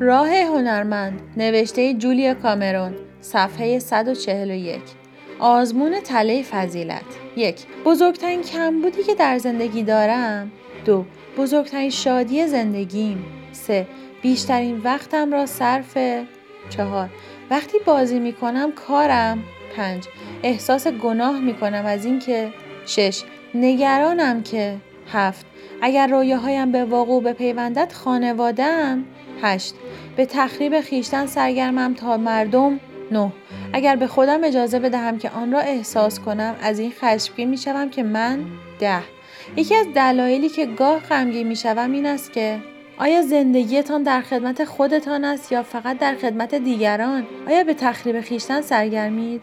راه هنرمند نوشته جولیا کامرون صفحه 141 آزمون تله فضیلت. یک بزرگترین کمبودی که در زندگی دارم. دو بزرگترین شادی زندگیم. سه بیشترین وقتم را صرف. چهار وقتی بازی می کنم کارم. پنج احساس گناه می کنم از اینکه. شش نگرانم که. هفت اگر رویاهایم به واقع بپیوندد خانوادم هشت به تخریب خیشتن سرگرمم تا مردم نه اگر به خودم اجازه بدهم که آن را احساس کنم از این خشمگین می شوم که من ده یکی از دلایلی که گاه غمگین می شوم این است که آیا زندگیتان در خدمت خودتان است یا فقط در خدمت دیگران؟ آیا به تخریب خیشتن سرگرمید؟